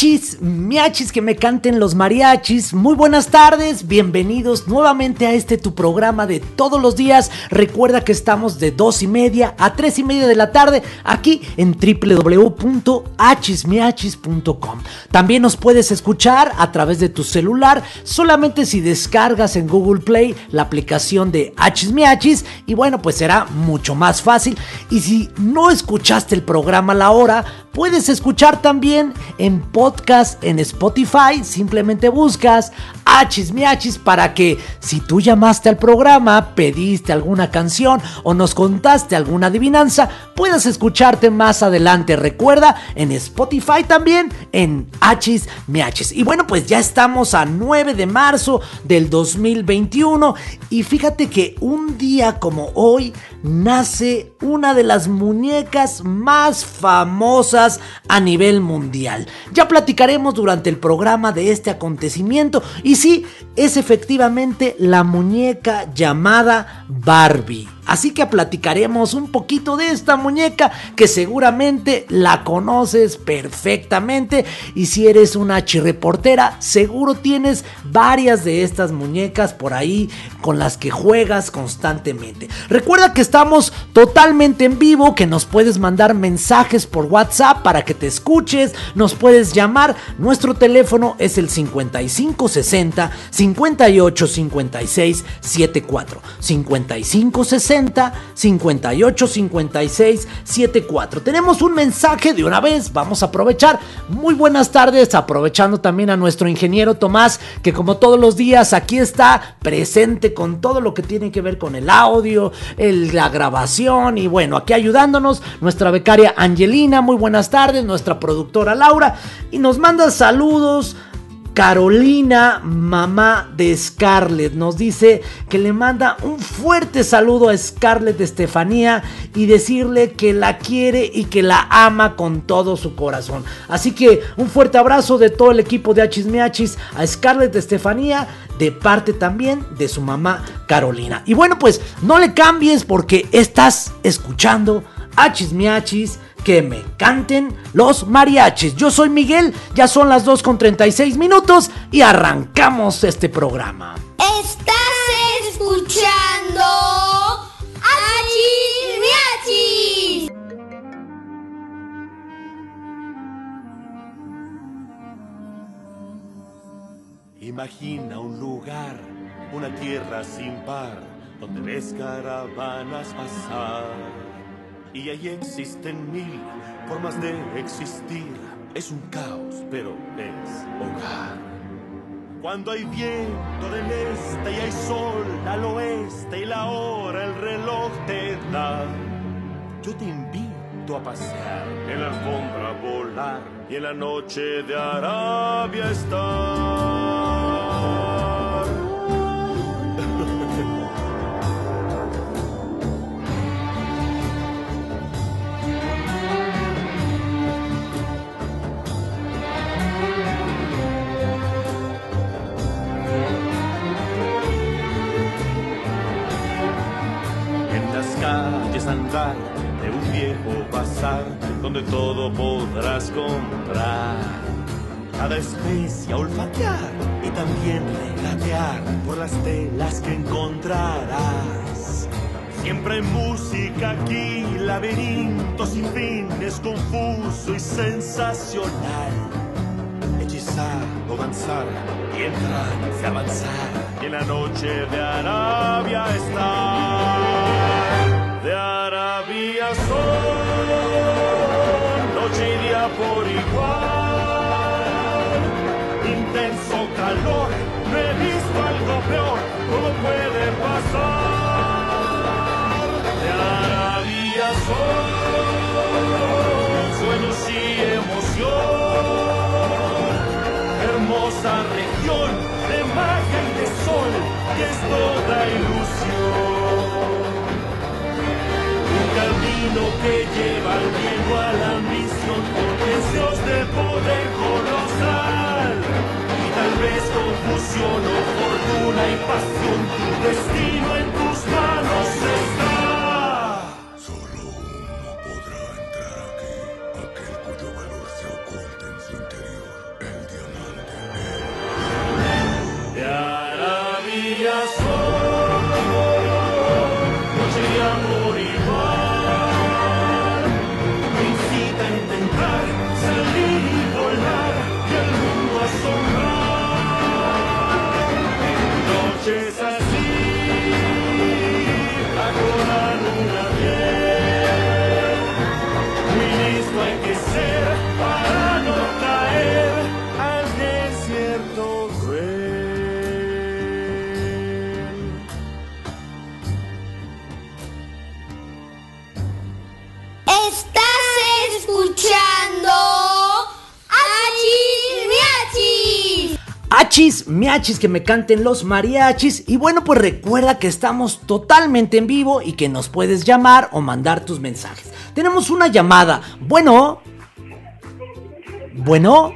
Achis, miachis, que me canten los mariachis. Muy buenas tardes, bienvenidos nuevamente a este tu programa de todos los días. Recuerda que estamos de dos y media a tres y media de la tarde aquí en www.achismiachis.com. También nos puedes escuchar a través de tu celular, solamente si descargas en Google Play la aplicación de Achismiachis y bueno, pues será mucho más fácil. Y si no escuchaste el programa a la hora, puedes escuchar también en podcast en Spotify. Simplemente buscas Achis Miachis para que si tú llamaste al programa, pediste alguna canción o nos contaste alguna adivinanza, puedas escucharte más adelante. Recuerda en Spotify también en Achis Miachis. Y bueno, pues ya estamos a 9 de marzo del 2021 y fíjate que un día como hoy nace una de las muñecas más famosas a nivel mundial. Ya platicaremos durante el programa de este acontecimiento y sí, es efectivamente la muñeca llamada Barbie. Así que platicaremos un poquito de esta muñeca que seguramente la conoces perfectamente. Y si eres una chirreportera seguro tienes varias de estas muñecas por ahí con las que juegas constantemente. Recuerda que estamos totalmente en vivo, que nos puedes mandar mensajes por WhatsApp para que te escuches, nos puedes llamar, nuestro teléfono es el 5560 58 56 74 5560 58 56 74. Tenemos un mensaje de una vez, vamos a aprovechar. Muy buenas tardes, aprovechando también a nuestro ingeniero Tomás, que como todos los días aquí está presente con todo lo que tiene que ver con el audio, la grabación y bueno, aquí ayudándonos nuestra becaria Angelina, muy buenas tardes, nuestra productora Laura y nos manda saludos Carolina, mamá de Scarlett, nos dice que le manda un fuerte saludo a Scarlett Estefanía y decirle que la quiere y que la ama con todo su corazón. Así que un fuerte abrazo de todo el equipo de Achismiachis a Scarlett Estefanía, de parte también de su mamá Carolina. Y bueno, pues no le cambies porque estás escuchando Achismiachis que me canten los mariachis. Yo soy Miguel, ya son las 2 con 36 minutos y arrancamos este programa. Estás escuchando Achis Imagina un lugar, una tierra sin par, donde ves caravanas pasar y ahí existen mil formas de existir. Es un caos, pero es hogar. Cuando hay viento del este y hay sol al oeste y la hora el reloj te da, yo te invito a pasear en la alfombra volar y en la noche de Arabia estar. De un viejo bazar donde todo podrás comprar. Cada especie olfatear y también regatear por las telas que encontrarás. Siempre hay música aquí, laberinto sin fin, es confuso y sensacional. Hechizar o danzar y entrar y avanzar. En la noche de Arabia está de Arabia por igual. Intenso calor, no he visto algo peor, todo puede pasar. De Arabia son sueños y emoción, hermosa región de magia de sol, y es toda ilusión camino que lleva al cielo a la misión con deseos de poder colosal. Y tal vez confusión o fortuna y pasión tu destino en tus manos está. Solo uno podrá miachis, que me canten los mariachis. Y bueno, pues recuerda que estamos totalmente en vivo y que nos puedes llamar o mandar tus mensajes. Tenemos una llamada. Bueno. Bueno.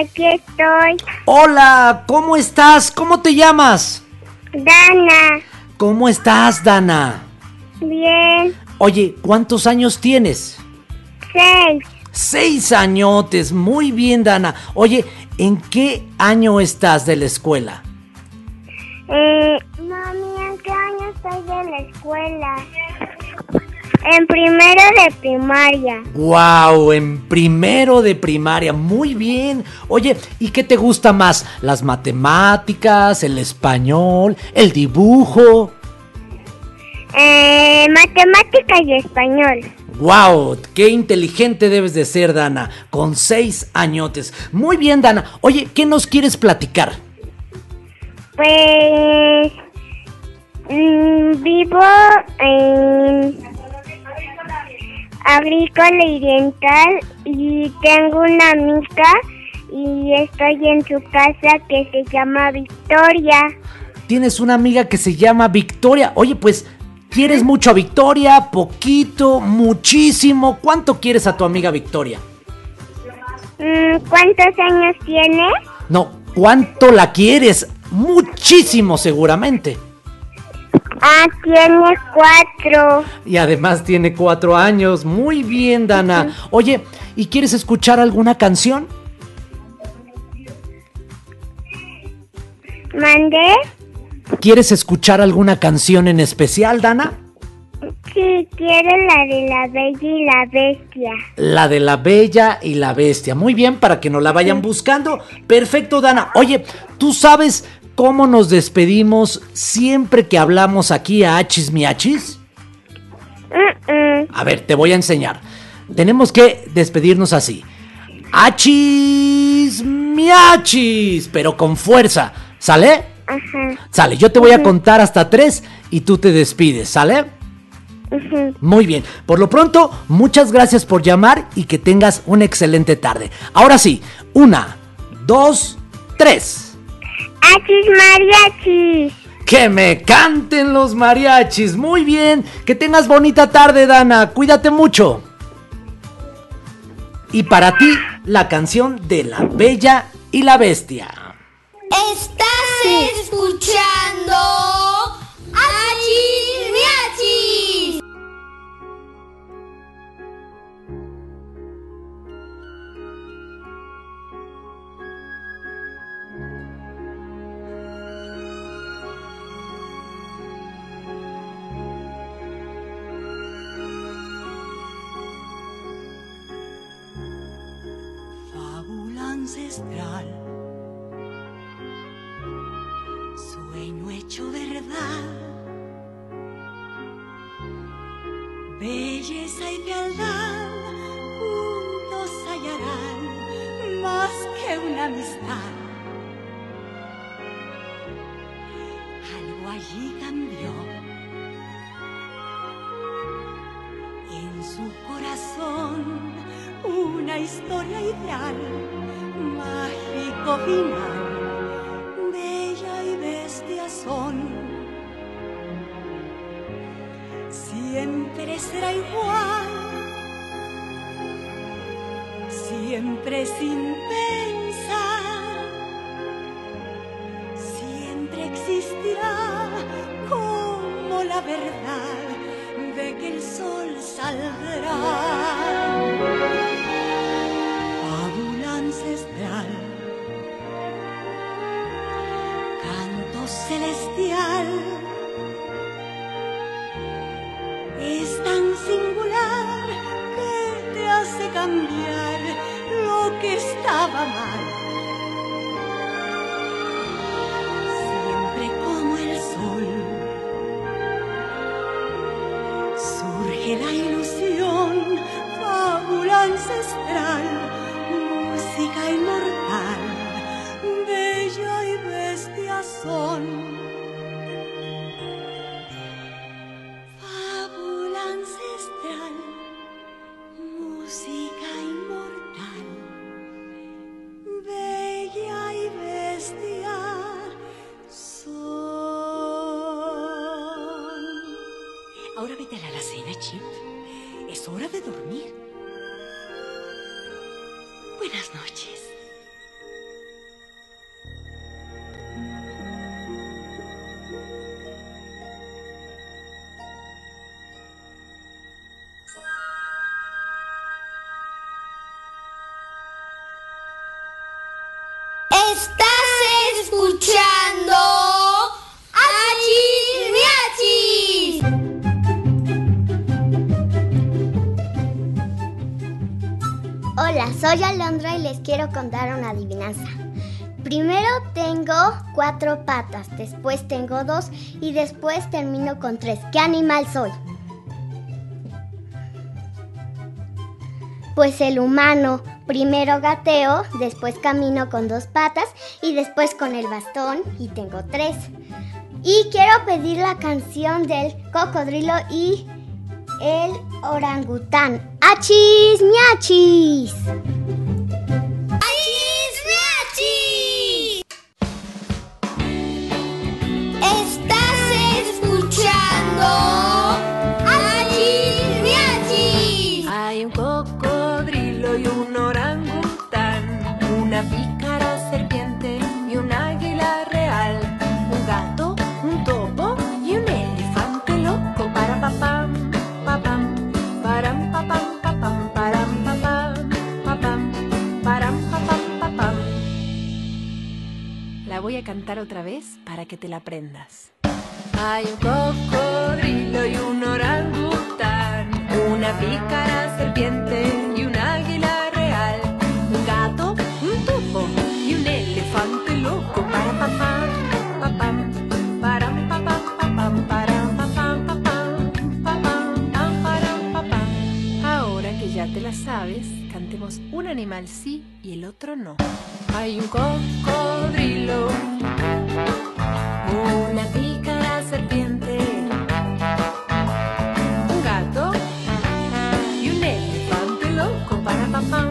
Aquí estoy. Hola, ¿cómo estás? ¿Cómo te llamas? Dana. ¿Cómo estás, Dana? Bien. Oye, ¿cuántos años tienes? Seis. Seis añotes, muy bien, Dana. Oye, ¿en qué año estás de la escuela? Eh, mami, ¿en qué año estoy de la escuela? En primero de primaria. Wow, en primero de primaria, muy bien. Oye, ¿y qué te gusta más? ¿Las matemáticas, el español, el dibujo? Eh, matemática y español. ¡Wow! ¡Qué inteligente debes de ser, Dana! Con seis añotes. Muy bien, Dana. Oye, ¿qué nos quieres platicar? Pues mm, vivo en agrícola y oriental y tengo una amiga y estoy en su casa que se llama Victoria. Tienes una amiga que se llama Victoria. Oye, pues, ¿quieres mucho a Victoria? ¿Poquito? ¿Muchísimo? ¿Cuánto quieres a tu amiga Victoria? Mm, ¿Cuántos años tiene? No, ¿cuánto la quieres? Muchísimo, seguramente. Ah, tiene cuatro. Y además tiene cuatro años. Muy bien, Dana. Oye, ¿y quieres escuchar alguna canción? ¿Mandé? ¿Quieres escuchar alguna canción en especial, Dana? Sí, quiero la de la bella y la bestia. La de la bella y la bestia. Muy bien, para que no la vayan buscando. Perfecto, Dana. Oye, ¿tú sabes cómo nos despedimos siempre que hablamos aquí a Achis Miachis? Mm. A ver, te voy a enseñar. Tenemos que despedirnos así. Achis Miachis, pero con fuerza. ¿Sale? Ajá. Sale, yo te voy a contar hasta tres y tú te despides, ¿sale? Muy bien, por lo pronto, muchas gracias por llamar y que tengas una excelente tarde. Ahora sí, una, dos, tres. Achis mariachis. Que me canten los mariachis. Muy bien, que tengas bonita tarde, Dana. Cuídate mucho. Y para ti, la canción de la Bella y la Bestia. Estás escuchando Achis hecho verdad, belleza y fealdad juntos hallarán más que una amistad. Algo allí cambió. En su corazón una historia ideal, mágico final, será igual, siempre sin pensar, siempre existirá como la verdad de que el sol saldrá. Buenas noches. Y les quiero contar una adivinanza. Primero tengo cuatro patas, después tengo dos y después termino con tres. ¿Qué animal soy? Pues el humano. Primero gateo, después camino con dos patas y después con el bastón y tengo tres. Y quiero pedir la canción del cocodrilo y el orangután. ¡Achis, miachis! Cantar otra vez para que te la aprendas. Hay un cocodrilo y un orangután, una pícara serpiente y un águila real, un gato, un topo y un elefante loco. Para papam, param papam, papam, papam, pam, param papam. Ahora que ya te la sabes, cantemos un animal sí y el otro no. Hay un cocodrilo una pícara serpiente, un gato y un elefante loco para papá,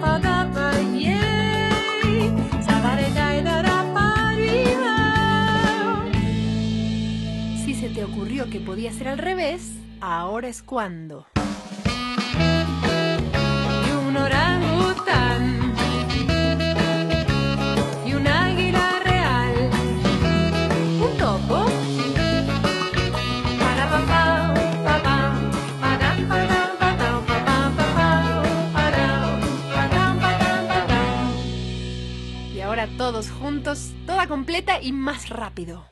papá y yey, dará para arriba. Si se te ocurrió que podía ser al revés, ahora es cuando. Y un orangután. Todos juntos, toda completa y más rápido.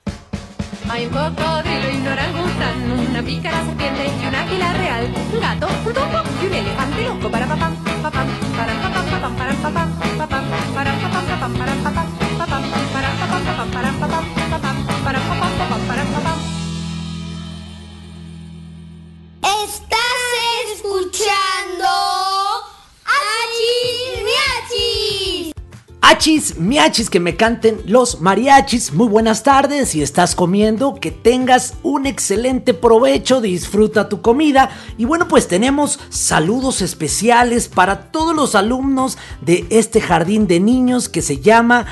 Hay un cocodrilo y un orangután, una pícara serpiente y un águila real, un gato, un topo y un elefante loco para papam, papam, para papam, papam, para papam, papam, para papam, papam, para papam, papam, para papam, papam, para papam, papam, para papam, papam, para papam. Estás escuchando Achis, miachis, que me canten los mariachis. Muy buenas tardes. Si estás comiendo, que tengas un excelente provecho. Disfruta tu comida. Y bueno, pues tenemos saludos especiales para todos los alumnos de este jardín de niños que se llama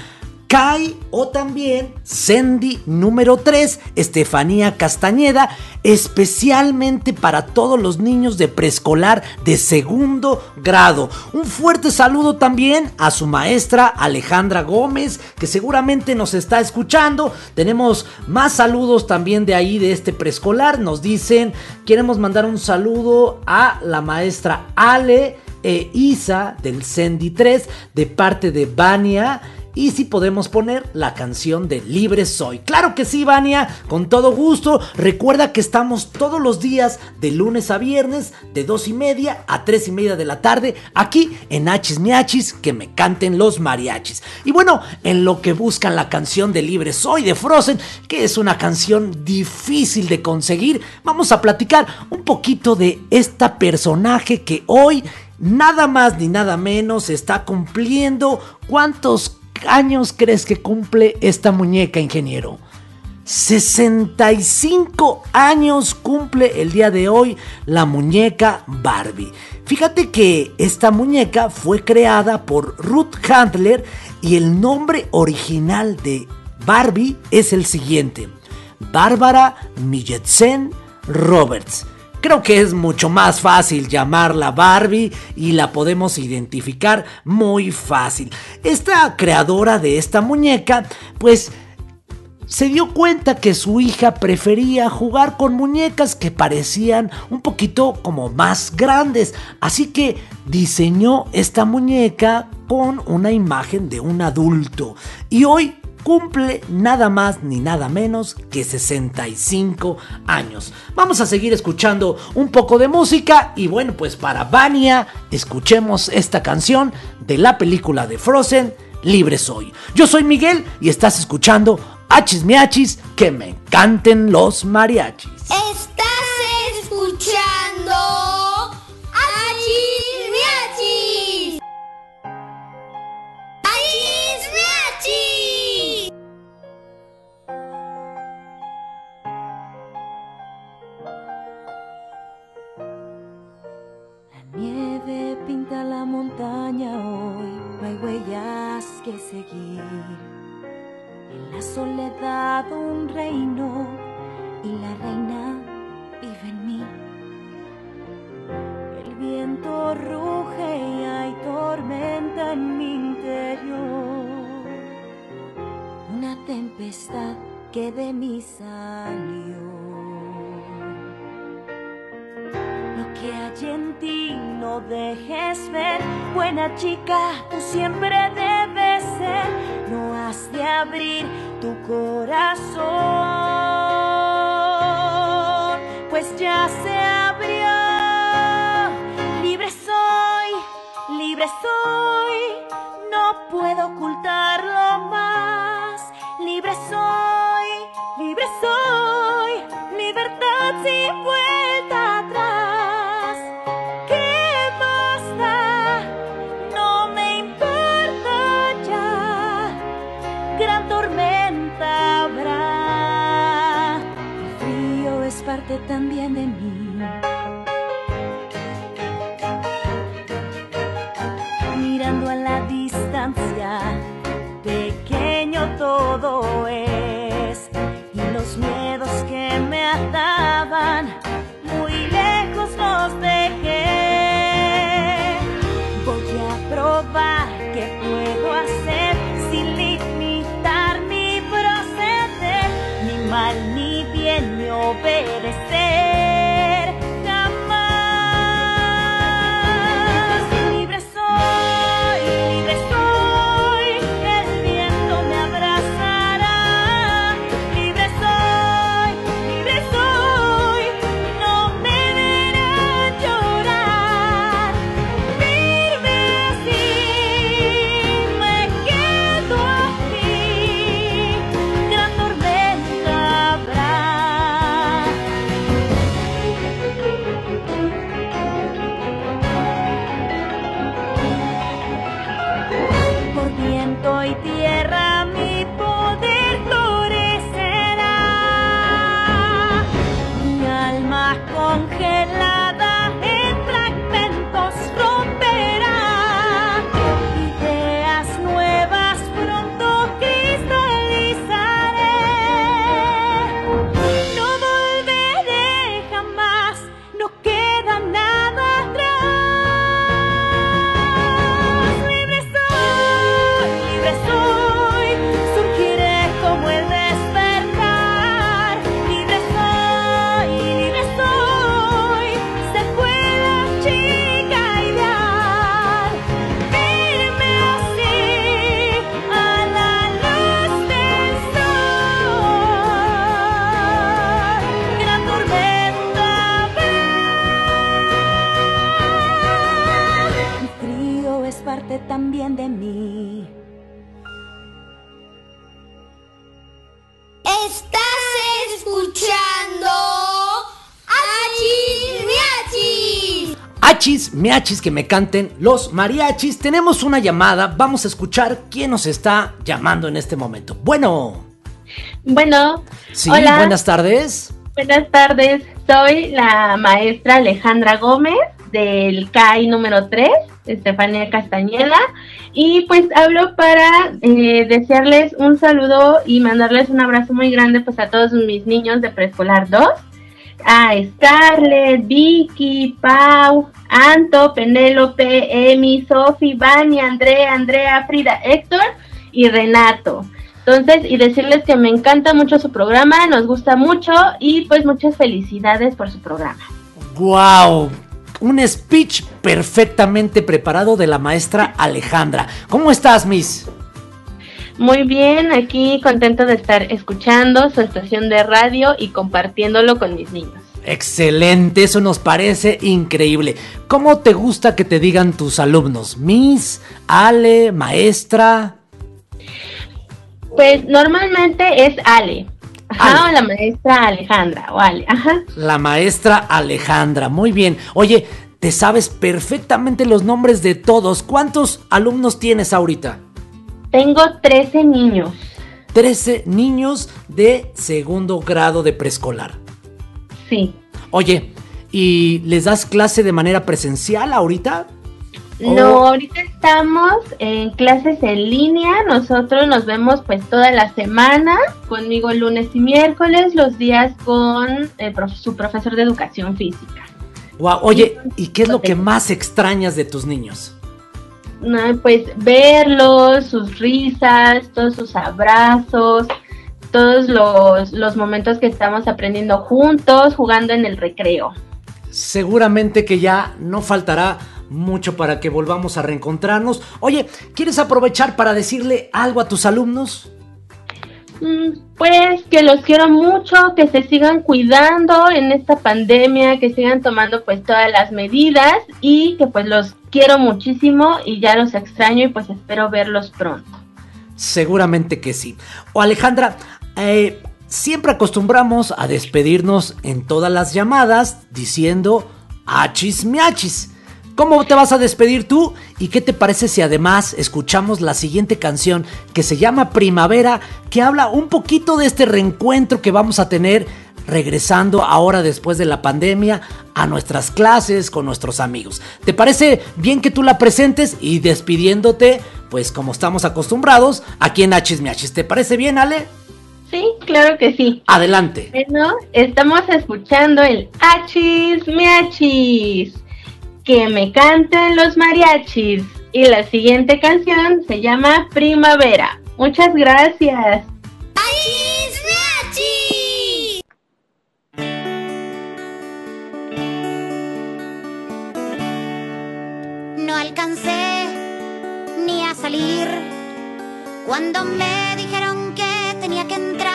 Kai o también Sandy número 3, Estefanía Castañeda, especialmente para todos los niños de preescolar de segundo grado. Un fuerte saludo también a su maestra Alejandra Gómez, que seguramente nos está escuchando. Tenemos más saludos también de ahí, de este preescolar. Nos dicen, queremos mandar un saludo a la maestra Ale e Isa del Sandy 3 de parte de Vania y si podemos poner la canción de Libre Soy. Claro que sí, Vania, con todo gusto. Recuerda que estamos todos los días de lunes a viernes de 2 y media a 3 y media de la tarde aquí en Hachis Miachis que me canten los mariachis. Y bueno, en lo que buscan la canción de Libre Soy de Frozen, que es una canción difícil de conseguir, vamos a platicar un poquito de esta personaje que hoy nada más ni nada menos está cumpliendo cuántos años crees que cumple esta muñeca, ingeniero? 65 años cumple el día de hoy la muñeca Barbie. Fíjate que esta muñeca fue creada por Ruth Handler y el nombre original de Barbie es el siguiente. Bárbara Milletsen Roberts. Creo que es mucho más fácil llamarla Barbie y la podemos identificar muy fácil. Esta creadora de esta muñeca, pues se dio cuenta que su hija prefería jugar con muñecas que parecían un poquito como más grandes. Así que diseñó esta muñeca con una imagen de un adulto. Y hoy cumple nada más ni nada menos que 65 años. Vamos a seguir escuchando un poco de música y bueno, pues para Vania escuchemos esta canción de la película de Frozen, Libre Soy. Yo soy Miguel y estás escuchando Hachis Miachis, que me canten los mariachis. Parte también de mí. Estás escuchando Achis Miachis. Hachis, miachis, que me canten los mariachis. Tenemos una llamada, vamos a escuchar quién nos está llamando en este momento. Bueno, Bueno, sí, Hola. buenas tardes. buenas tardes. Soy la maestra Alejandra Gómez del CAI número 3, Estefanía Castañeda. Y pues hablo para eh, desearles un saludo y mandarles un abrazo muy grande pues a todos mis niños de preescolar 2. a Scarlett, Vicky, Pau, Anto, Penélope, Emi, Sofi, Vani, Andrea, Andrea, Frida, Héctor y Renato. Entonces, y decirles que me encanta mucho su programa, nos gusta mucho y pues muchas felicidades por su programa. ¡Wow! Un speech perfectamente preparado de la maestra Alejandra. ¿Cómo estás, Miss? Muy bien, aquí contento de estar escuchando su estación de radio y compartiéndolo con mis niños. Excelente, eso nos parece increíble. ¿Cómo te gusta que te digan tus alumnos? Miss, Ale, maestra. Pues normalmente es Ale. Ajá, o la maestra Alejandra, o Ale, ajá. La maestra Alejandra, muy bien. Oye, te sabes perfectamente los nombres de todos. ¿Cuántos alumnos tienes ahorita? Tengo 13 niños. 13 niños de segundo grado de preescolar. Sí. Oye, ¿y les das clase de manera presencial ahorita? No, ahorita estamos en clases en línea. Nosotros nos vemos pues toda la semana, conmigo lunes y miércoles, los días con eh, prof su profesor de educación física. Wow, oye, ¿y qué es lo que más extrañas de tus niños? pues verlos, sus risas, todos sus abrazos, todos los, los momentos que estamos aprendiendo juntos, jugando en el recreo. Seguramente que ya no faltará mucho para que volvamos a reencontrarnos. Oye, ¿quieres aprovechar para decirle algo a tus alumnos? Mm, pues que los quiero mucho, que se sigan cuidando en esta pandemia, que sigan tomando pues todas las medidas y que pues los quiero muchísimo y ya los extraño y pues espero verlos pronto. Seguramente que sí. O Alejandra, eh, siempre acostumbramos a despedirnos en todas las llamadas diciendo achis miachis. ¿Cómo te vas a despedir tú? ¿Y qué te parece si además escuchamos la siguiente canción que se llama Primavera, que habla un poquito de este reencuentro que vamos a tener regresando ahora después de la pandemia a nuestras clases con nuestros amigos? ¿Te parece bien que tú la presentes y despidiéndote, pues como estamos acostumbrados, aquí en Hachis? ¿Te parece bien, Ale? Sí, claro que sí. Adelante. Bueno, estamos escuchando el Hachis Miachis que me canten los mariachis. Y la siguiente canción se llama Primavera. Muchas gracias. No alcancé ni a salir cuando me dijeron que tenía que entrar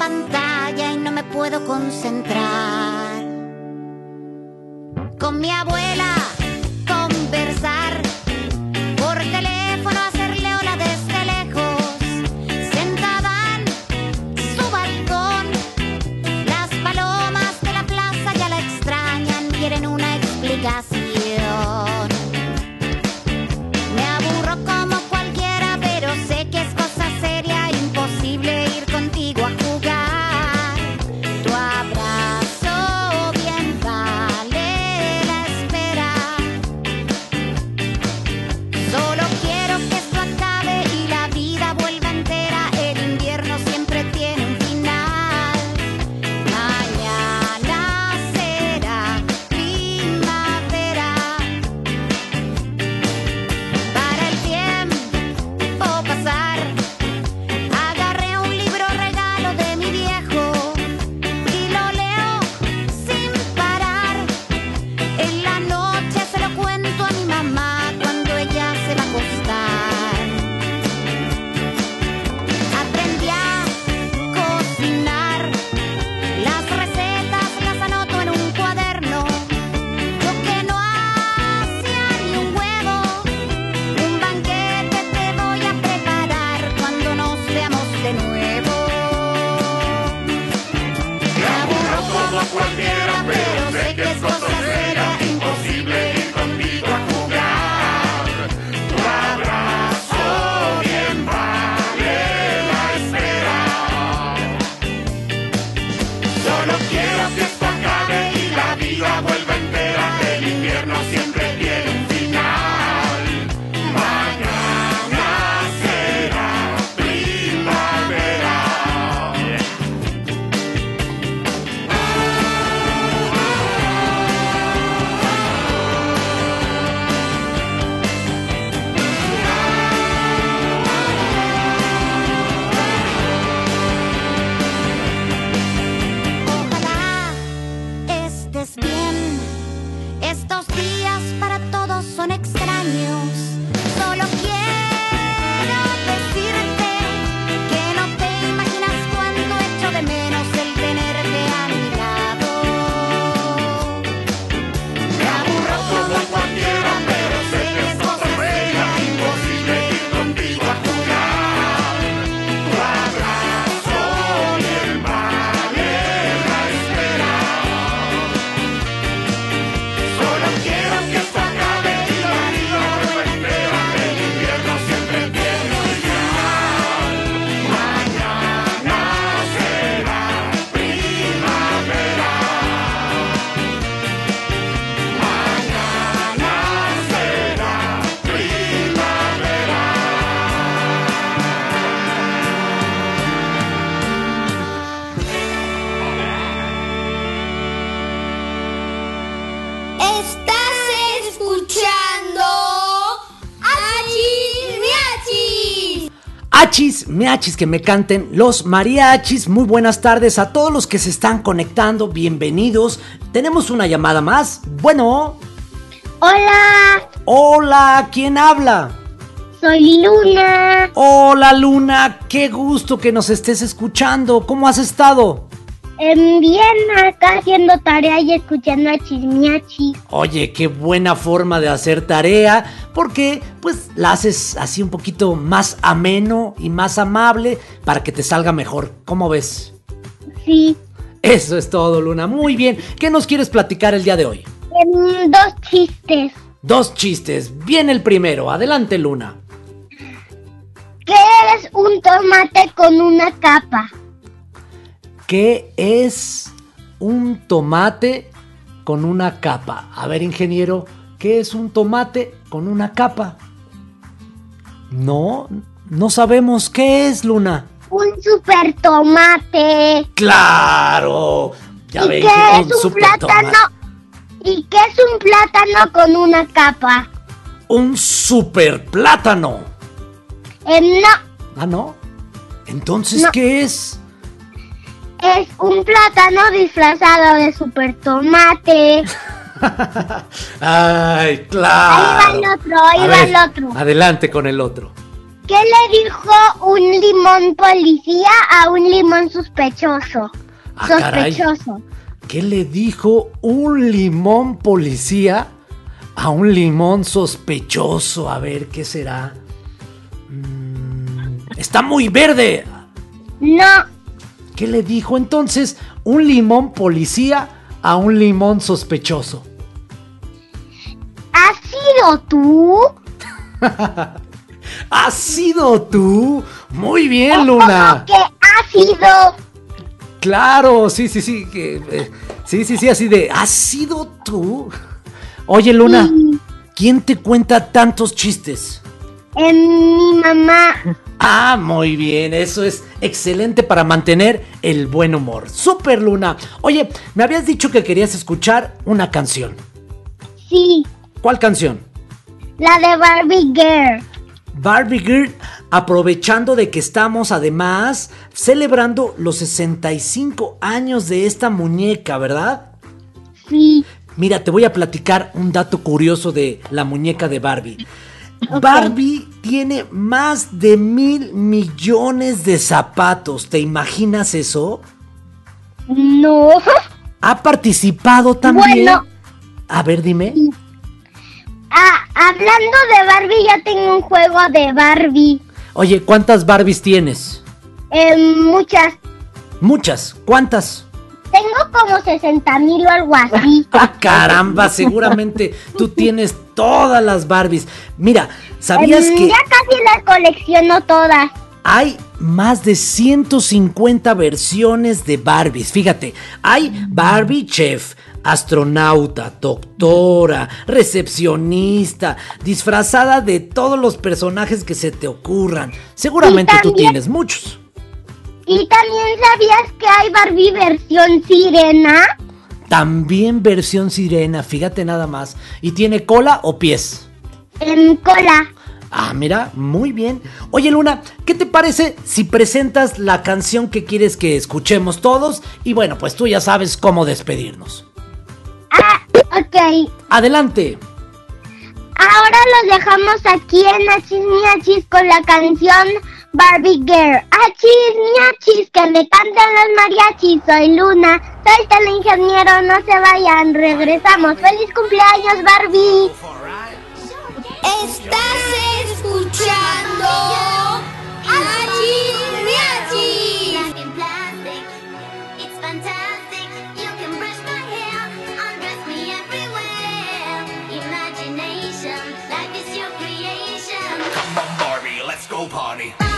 pantalla y no me puedo concentrar. Con mi abuela Achis, meachis, que me canten los mariachis. Muy buenas tardes a todos los que se están conectando. Bienvenidos. Tenemos una llamada más. Bueno. Hola, Hola, ¿quién habla? soy Luna. Hola Luna, qué gusto que nos estés escuchando. ¿Cómo has estado? Bien, acá haciendo tarea y escuchando a Chismiachi. Oye, qué buena forma de hacer tarea, porque pues la haces así un poquito más ameno y más amable para que te salga mejor. ¿Cómo ves? Sí. Eso es todo, Luna. Muy bien. ¿Qué nos quieres platicar el día de hoy? Em, dos chistes. Dos chistes. Bien el primero. Adelante, Luna. ¿Qué es un tomate con una capa? ¿Qué es un tomate con una capa? A ver, ingeniero, ¿qué es un tomate con una capa? No, no sabemos qué es, Luna. Un super tomate. ¡Claro! Ya ¿Y ven qué es un super plátano? tomate. ¿Y qué es un plátano con una capa? Un super plátano. Em, no, Ah, ¿no? Entonces, No. ¿qué es? Es un plátano disfrazado de super tomate. Ay, claro. Ahí va el otro, ahí A va ver, el otro. Adelante con el otro. ¿Qué le dijo un limón policía a un limón sospechoso? Ah, caray. Sospechoso. ¿Qué le dijo un limón policía a un limón sospechoso? A ver, ¿qué será? Mm, está muy verde. No, ¿Qué le dijo entonces un limón policía a un limón sospechoso? ¿has sido tú? ¿Has sido tú? Muy bien, ¿Cómo Luna. que has sido? Claro, sí, sí, sí. que, eh, sí, sí, sí, así de. ¿Has sido tú? Oye, Luna, Sí. ¿quién te cuenta tantos chistes? Mi mamá. Ah, muy bien, eso es excelente para mantener el buen humor. Super Luna. Oye, me habías dicho que querías escuchar una canción. Sí, ¿Cuál canción? la de Barbie Girl. Barbie Girl, aprovechando de que estamos además celebrando los 65 años de esta muñeca, ¿verdad? Sí. Mira, te voy a platicar un dato curioso de la muñeca de Barbie. Barbie tiene más de mil millones de zapatos. ¿Te imaginas eso? No. ¿Ha participado también? Bueno. A ver, dime. Ah, hablando de Barbie, yo tengo un juego de Barbie. Oye, ¿cuántas Barbies tienes? Em, muchas. Muchas. ¿Cuántas? Tengo como 60 mil o algo así. Ah, caramba, seguramente tú tienes todas las Barbies. Mira, ¿sabías Em, que Ya casi las colecciono todas. hay más de 150 versiones de Barbies? Fíjate, hay Barbie Chef, astronauta, doctora, recepcionista, disfrazada de todos los personajes que se te ocurran. Seguramente tú tienes muchos. Y también sabías que hay Barbie versión sirena. También versión sirena, fíjate nada más. ¿Y tiene cola o pies? En cola. Ah, mira, muy bien. Oye, Luna, ¿qué te parece si presentas la canción que quieres que escuchemos todos? Y bueno, pues tú ya sabes cómo despedirnos. Ah, ok. Adelante. Ahora los dejamos aquí en Achis Miachis con la canción Barbie Girl. Achis Miachis, que me cantan los mariachis. Soy Luna, soy el ingeniero, no se vayan, regresamos. ¡Feliz cumpleaños, Barbie! Estás escuchando Achis party.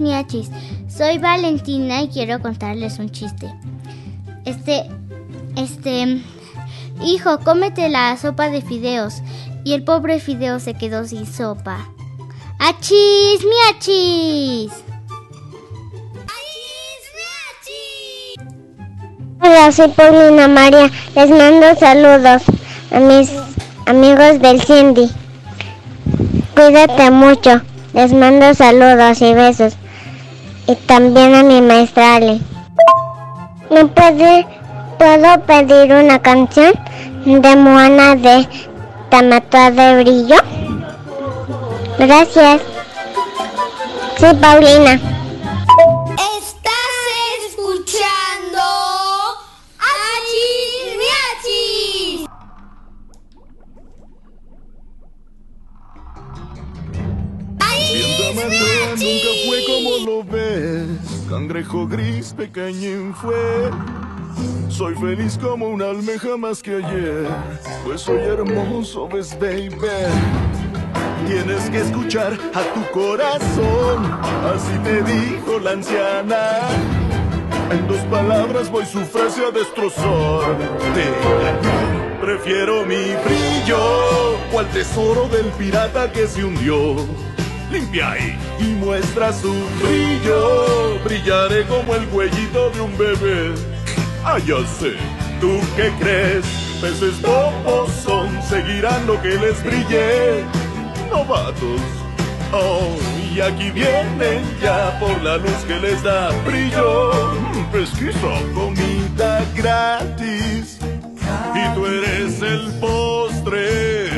Miachis, soy Valentina y quiero contarles un chiste. Este, este, hijo, cómete la sopa de fideos y el pobre fideo se quedó sin sopa. Achis miachis. Achis Miachis. Hola, soy Paulina María. Les mando saludos a mis amigos del Cindy. Cuídate mucho. Les mando saludos y besos. Y también a mi maestra Ale. ¿Me puede, puedo pedir una canción de Moana de Tamatua de Brillo? Gracias. Soy Paulina. Gris pequeñín fue. Soy feliz como una almeja más que ayer. Pues soy hermoso, ves, baby. Tienes que escuchar a tu corazón. Así te dijo la anciana. En dos palabras voy su frase a destrozar. Prefiero mi brillo. Cual tesoro del pirata que se hundió. Limpia ahí y muestra su brillo. Brillaré como el cuellito de un bebé. Ah, ya sé. ¿Tú qué crees? Peces bobos son, seguirán lo que les brille. Novatos. Oh, y aquí vienen ya por la luz que les da brillo. Mm, Pesquisa, comida gratis. Y tú eres el. Postre.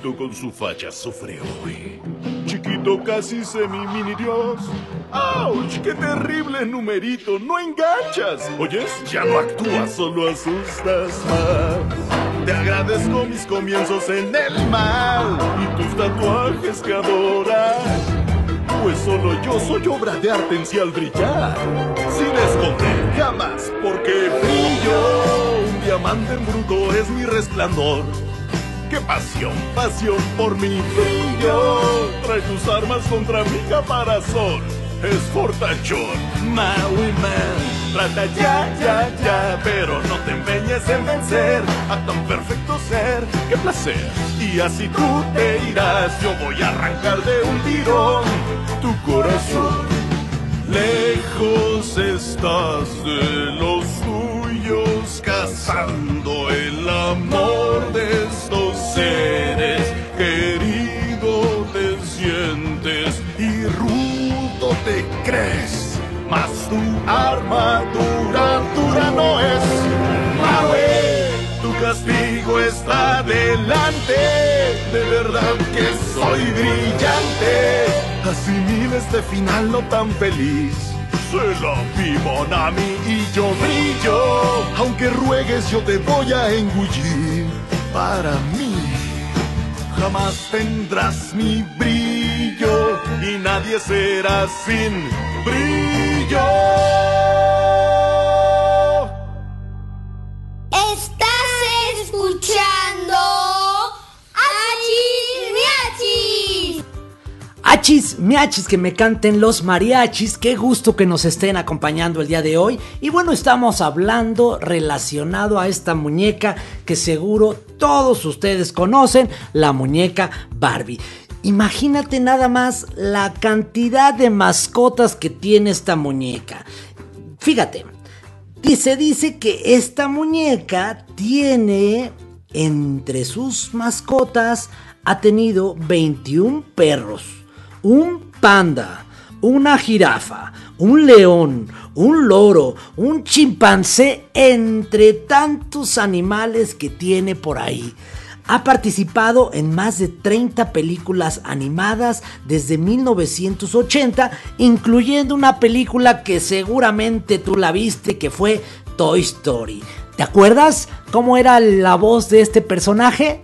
Con su facha sufre hoy. Chiquito casi semi mini dios. ¡Auch! ¡Qué terrible numerito! ¡No enganchas! ¿Oyes? Ya no actúas, solo asustas más. Te agradezco mis comienzos en el mal y tus tatuajes que adoras. Pues solo yo soy obra de arte en al brillar. Sin esconder jamás, porque brillo. Un diamante en bruto es mi resplandor. ¡Qué pasión, pasión por mi brillo! Trae tus armas contra mi caparazón. Es fortachón, Maui Man. Trata ya, ya, ya, pero no te empeñes en vencer a tan perfecto ser. ¡Qué placer! Y así tú te irás. Yo voy a arrancar de un tirón tu corazón. Lejos estás de los cazando el amor de estos seres. Querido, te sientes y rudo te crees, mas tu armadura dura no es. Maui, tu castigo está delante, de verdad que soy brillante. Asimila este final no tan feliz. La vi, Monami, y yo brillo. Aunque ruegues, yo te voy a engullir. Para mí, jamás tendrás mi brillo y nadie será sin brillo. Estás escuchando Achis, miachis, que me canten los mariachis, qué gusto que nos estén acompañando el día de hoy. Y bueno, estamos hablando relacionado a esta muñeca que seguro todos ustedes conocen, la muñeca Barbie. Imagínate nada más la cantidad de mascotas que tiene esta muñeca. Fíjate, y se dice que esta muñeca tiene entre sus mascotas ha tenido 21 perros, un panda, una jirafa, un león, un loro, un chimpancé, entre tantos animales que tiene por ahí. Ha participado en más de 30 películas animadas desde 1980, incluyendo una película que seguramente tú la viste que fue Toy Story. ¿Te acuerdas cómo era la voz de este personaje?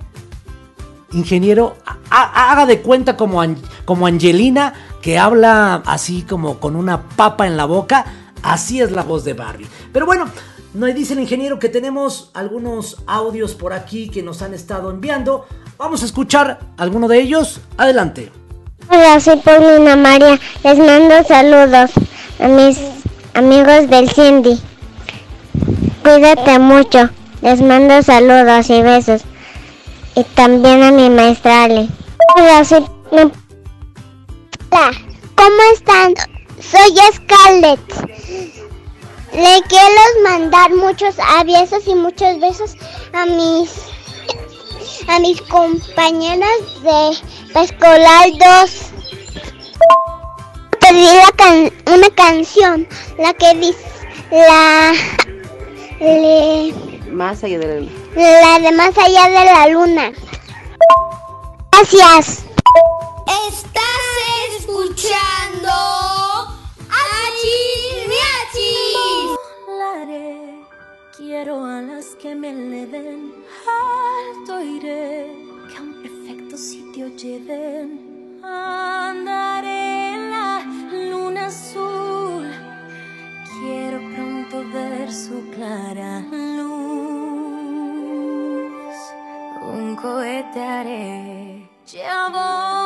Ingeniero, haga de cuenta como, como Angelina, que habla así como con una papa en la boca. Así es la voz de Barbie. Pero bueno, nos dice el ingeniero que tenemos algunos audios por aquí que nos han estado enviando. Vamos a escuchar alguno de ellos. Adelante. Hola, soy Paulina María. Les mando saludos a mis amigos del Cindy. Cuídate mucho. Les mando saludos y besos. Y también a mi maestra Ale. Hola, soy... Hola, ¿cómo están? Soy Scarlett. Le quiero mandar muchos abrazos y muchos besos a mis a mis compañeras de escolar 2. Pedí una canción, la que dice la más allá de la luna. La de más allá de la luna. Gracias. Estás escuchando Quiero alas que me eleven, alto iré, que a un perfecto sitio lleven. Andaré en la luna azul, quiero pronto ver su clara luz. Un cohete haré, ya voy,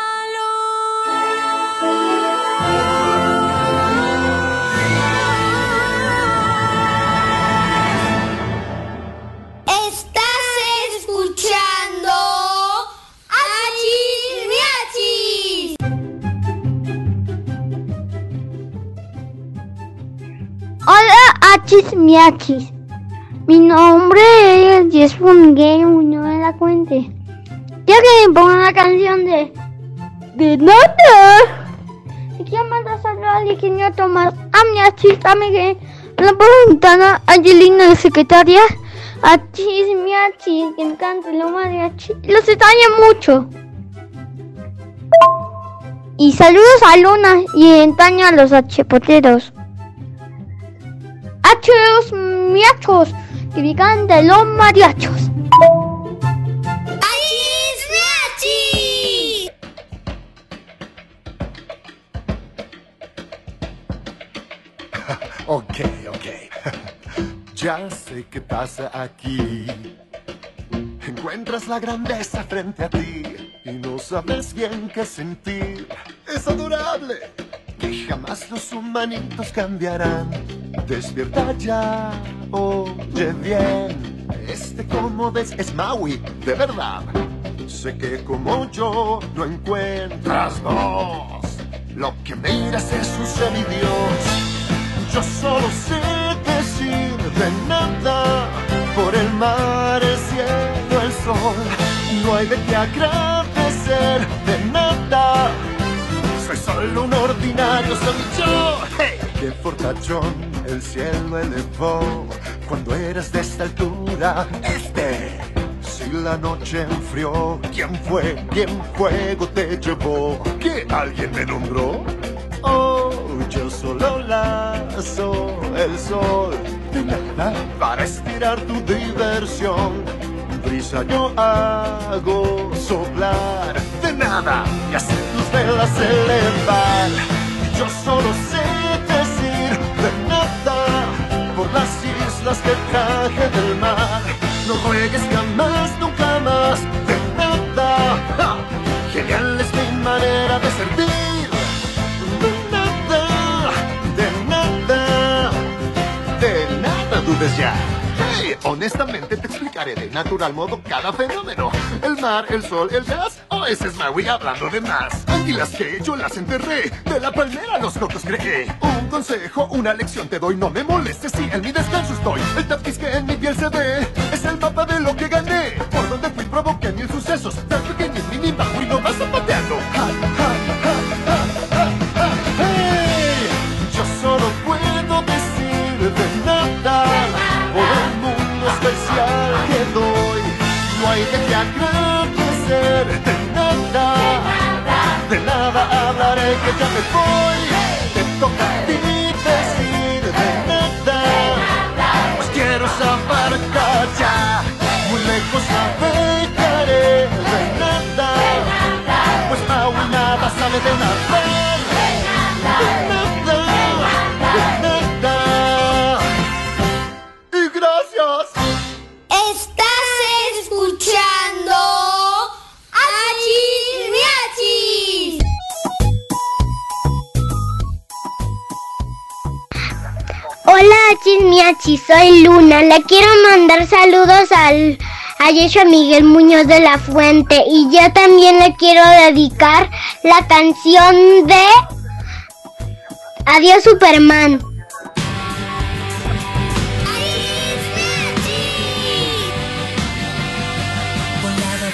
Achis Miachis. Mi nombre es Jespun Game no me la cuente. Ya que me pongan la canción de De nada. Si quiero mandar saludos a Liquinio Tomás, a mi achista Miguel, a la ventana Angelina de secretaria, a Chis Miachis, que encanta lo mariachi. Los extraño mucho. Y saludos a Luna y entraño a los achepoteros. Achos miachos que digan de los mariachos. ok, ok. ya sé qué pasa aquí. Encuentras la grandeza frente a ti y no sabes bien qué sentir. Es adorable jamás los humanitos cambiarán. Despierta ya, oye bien. Este como ves es Maui, de verdad. Sé que como yo no encuentras voz. Lo que miras es un semidios. Yo solo sé decir de nada por el mar, el cielo, el sol. No hay de qué agradecer de nada. Soy solo un ordinario, soy yo. Hey. Qué fortachón el cielo elevó cuando eras de esta altura. Este. Si la noche enfrió, ¿quién fue? ¿Quién fuego te llevó? ¿Que alguien me nombró? Oh, yo solo lazo el sol de nada para estirar tu diversión. Brisa yo hago soplar de nada y velas elevar. Yo solo sé decir de nada por las islas que traje del mar. No juegues jamás, nunca más de nada. Genial es mi manera de servir. De nada, de nada, de nada dudes ya. Honestamente te explicaré de natural modo cada fenómeno. El mar, el sol, el gas. Oh, ese es Maui hablando de más. Anguilas que yo las enterré. De la palmera los cocos creé. Un consejo, una lección te doy. No me molestes si en mi descanso estoy. El tapiz que en mi piel se ve. Es el mapa de lo que gané. Por donde fui provoqué mil sucesos. Tan pequeños, mini bajo y no vas zapateando. Especial que doy. No hay de qué agradecer de nada, de nada hablaré que ya me voy. Te toca a ti decir de nada, pues quiero saber ya. Muy lejos navegaré de nada, pues aún nada sale de nada. Chismiachi, soy Luna. Le quiero mandar saludos al a Yeshua Miguel Muñoz de la Fuente y yo también le quiero dedicar la canción de Adiós Superman.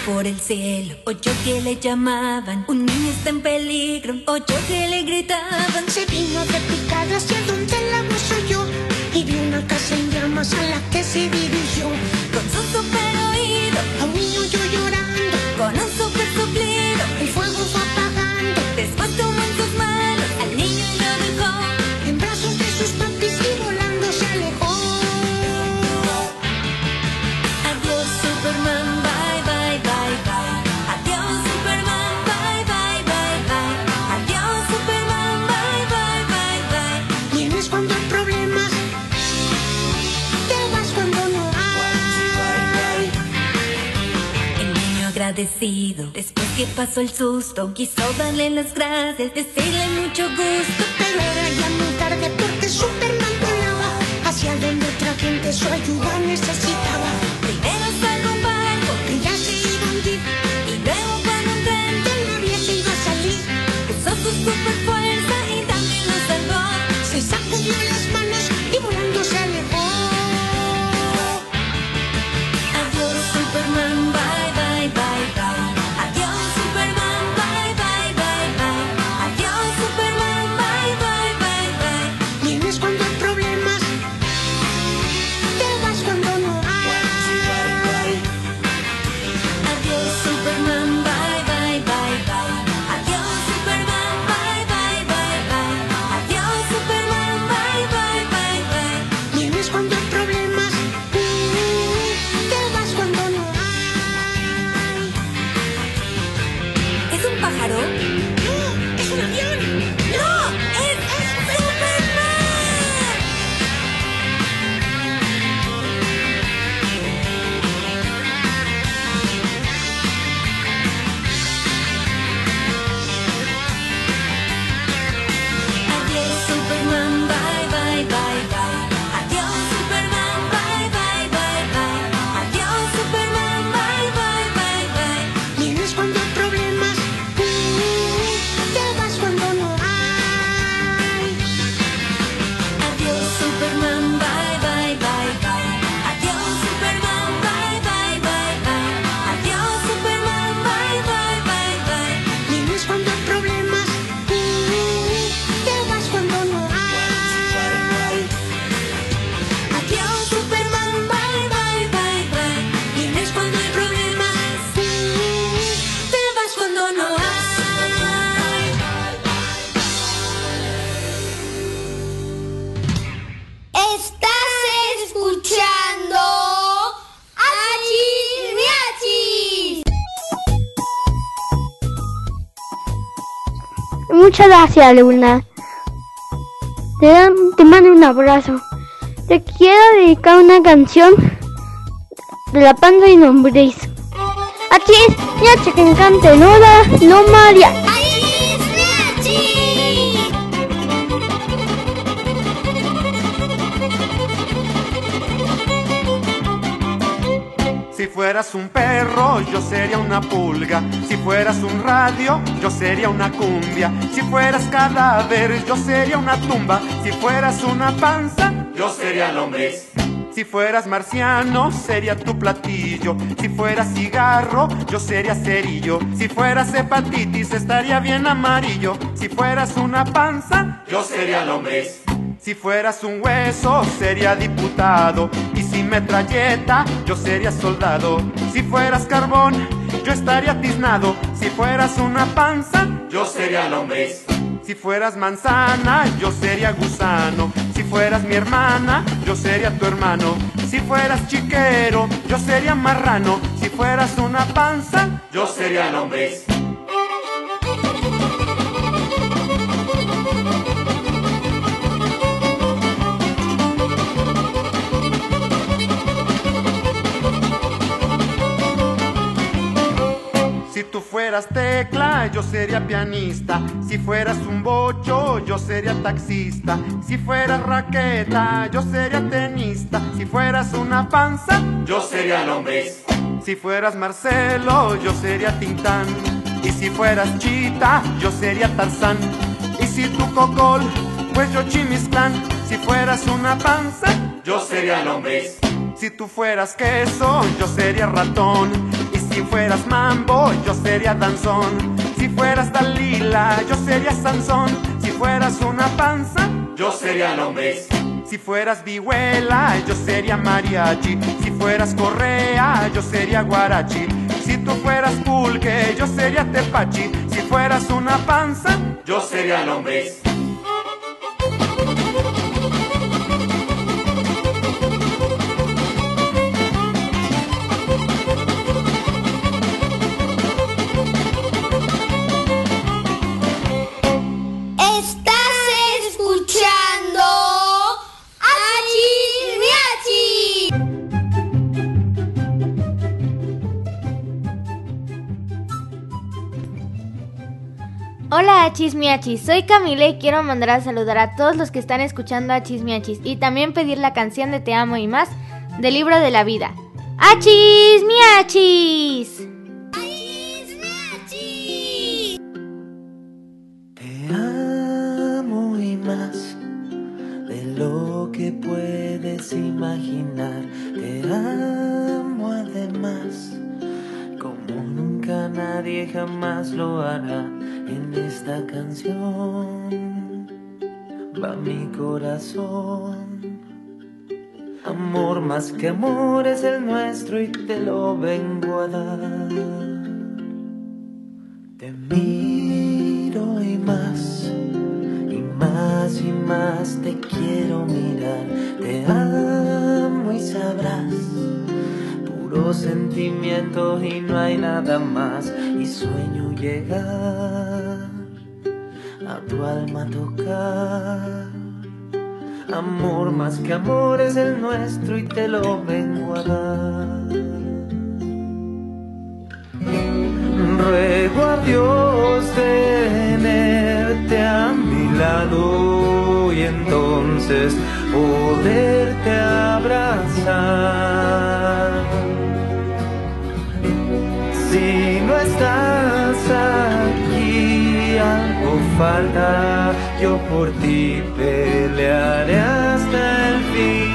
Por el cielo, ocho que le llamaban, un niño está en peligro, ocho que le gritaban. Se vino de picada hacia donde la casa en llamas a la que se dirigió. Después que pasó el susto, quiso darle las gracias, decirle mucho gusto. Pero era ya muy tarde porque Superman volaba hacia donde otra gente su ayuda necesitaba. Muchas gracias, Luna. Te, mando un abrazo. Te quiero dedicar una canción de la panda y nombriz. Aquí es Yache que encanta, no, la, no María. Si fueras un perro, yo sería una pulga. Fueras un radio, yo sería una cumbia. Si fueras cadáver, yo sería una tumba. Si fueras una panza, yo sería lombriz. Si fueras marciano, sería tu platillo. Si fueras cigarro, yo sería cerillo. Si fueras hepatitis, estaría bien amarillo. Si fueras una panza, yo sería lombriz. Si fueras un hueso, sería diputado. Y si metralleta, yo sería soldado. Si fueras carbón, yo estaría tiznado. Si fueras una panza, yo sería lombriz. Si fueras manzana, yo sería gusano. Si fueras mi hermana, yo sería tu hermano. Si fueras chiquero, yo sería marrano. Si fueras una panza, yo sería lombriz. Tú fueras tecla, yo sería pianista. Si fueras un bocho, yo sería taxista. Si fueras raqueta, yo sería tenista. Si fueras una panza, yo sería lombriz. Si fueras Marcelo, yo sería Tintán. Y si fueras Chita, yo sería Tarzán. Y si tú Cocol, pues yo Chimisclán. Si fueras una panza, yo sería lombriz. Si tú fueras queso, yo sería ratón. Si fueras mambo, yo sería danzón. Si fueras Dalila, yo sería Sansón. Si fueras una panza, yo sería lombriz. Si fueras vihuela, yo sería mariachi. Si fueras correa, yo sería guarachi. Si tú fueras pulque, yo sería tepachi. Si fueras una panza, yo sería lombriz. Hola Achis Miachis, soy Camila y quiero mandar a saludar a todos los que están escuchando Achis Miachis y también pedir la canción de Te amo y más del libro de la vida. ¡Achis Miachis! Esta canción va mi corazón. Amor más que amor es el nuestro y te lo vengo a dar. Te miro y más, y más y más te quiero mirar. Te amo y sabrás, puro sentimiento y no hay nada más. Y sueño llegar a tu alma tocar. Amor más que amor es el nuestro y te lo vengo a dar. Ruego a Dios tenerte a mi lado y entonces poderte abrazar. Si no estás aquí, falta, yo por ti pelearé hasta el final.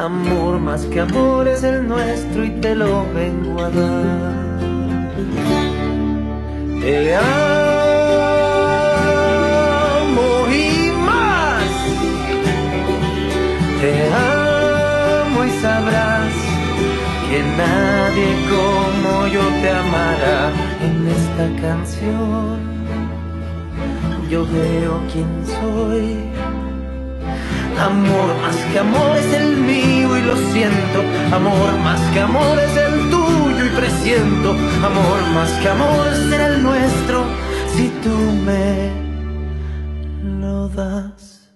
Amor más que amor es el nuestro y te lo vengo a dar. Te amo y más. Te amo y sabes que nadie como yo te amará en esta canción. Yo veo quién soy. Amor más que amor es el mío y lo siento. Amor más que amor es el tuyo y presiento. Amor más que amor será el nuestro si tú me lo das.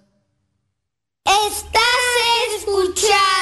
Estás escuchando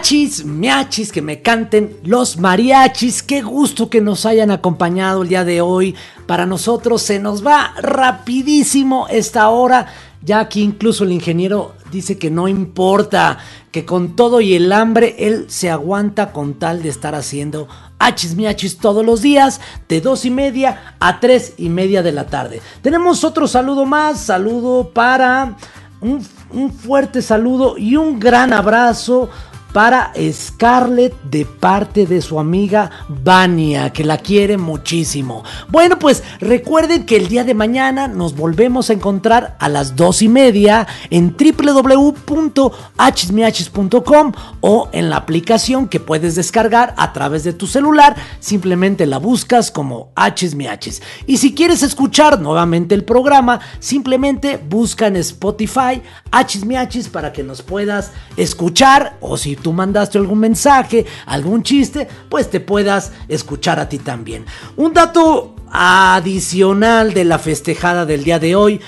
Miachis. Achis, miachis, que me canten los mariachis. Qué gusto que nos hayan acompañado el día de hoy. Para nosotros se nos va rapidísimo esta hora. Ya aquí incluso el ingeniero dice que no importa, que con todo y el hambre él se aguanta con tal de estar haciendo achis miachis todos los días de dos y media a tres y media de la tarde. Tenemos otro saludo más, saludo para un fuerte saludo y un gran abrazo para Scarlett de parte de su amiga Vania, que la quiere muchísimo. Bueno, pues recuerden que el día de mañana nos volvemos a encontrar a las dos y media en www.hmiachis.com o en la aplicación que puedes descargar a través de tu celular. Simplemente la buscas como Hmiachis. Y si quieres escuchar nuevamente el programa, simplemente busca en Spotify Hmiachis para que nos puedas escuchar o si tú mandaste algún mensaje, algún chiste, pues te puedas escuchar a ti también. Un dato adicional de la festejada del día de hoy,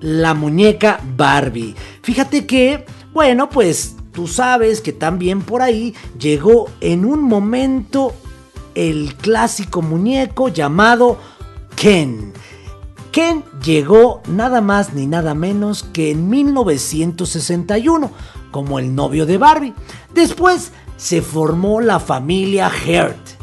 la muñeca Barbie. Fíjate que, bueno, pues tú sabes que también por ahí llegó en un momento el clásico muñeco llamado Ken. Ken llegó nada más ni nada menos que en 1961 como el novio de Barbie. Después se formó la familia Hurt,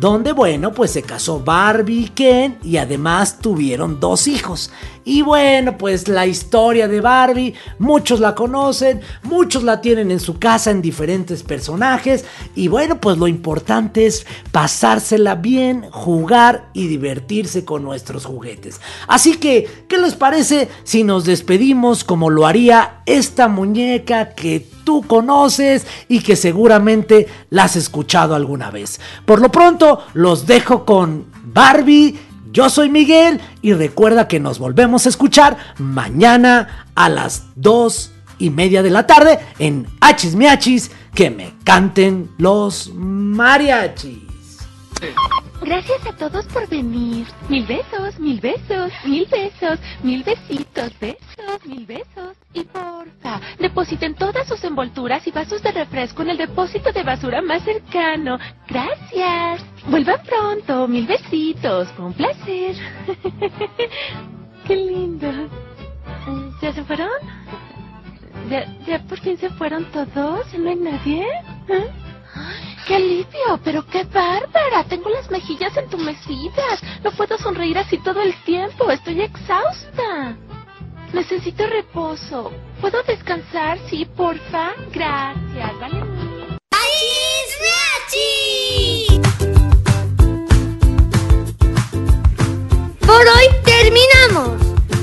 donde bueno, pues se casó Barbie y Ken y además tuvieron dos hijos. Y bueno, pues la historia de Barbie, muchos la conocen, muchos la tienen en su casa en diferentes personajes. Y bueno, pues lo importante es pasársela bien, jugar y divertirse con nuestros juguetes. Así que, ¿qué les parece si nos despedimos como lo haría esta muñeca que tú conoces y que seguramente la has escuchado alguna vez? Por lo pronto, los dejo con Barbie yo soy Miguel y recuerda que nos volvemos a escuchar mañana a las 2 y media de la tarde en Hachis Miachis. Que me canten los mariachis. Gracias a todos por venir. Mil besos, mil besos, mil besos, mil besitos, besos, mil besos. Y porfa, depositen todas sus envolturas y vasos de refresco en el depósito de basura más cercano. Gracias. Vuelvan pronto, mil besitos. Fue un placer. Qué lindo. ¿Ya se fueron? ¿Ya, ya por fin se fueron todos? ¿No hay nadie? ¿Eh? ¡Qué alivio! ¡Pero qué bárbara! Tengo las mejillas entumecidas. No puedo sonreír así todo el tiempo. Estoy exhausta. Necesito reposo. ¿Puedo descansar? Sí, porfa. Gracias. Vale. ¡Achis Miachis! Por hoy terminamos.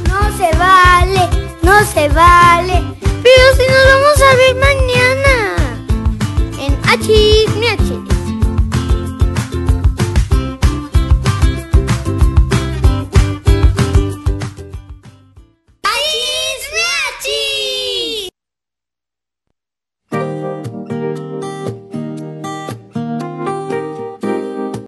No se vale, no se vale. Pero si nos vamos a ver mañana. En Achis Miachis.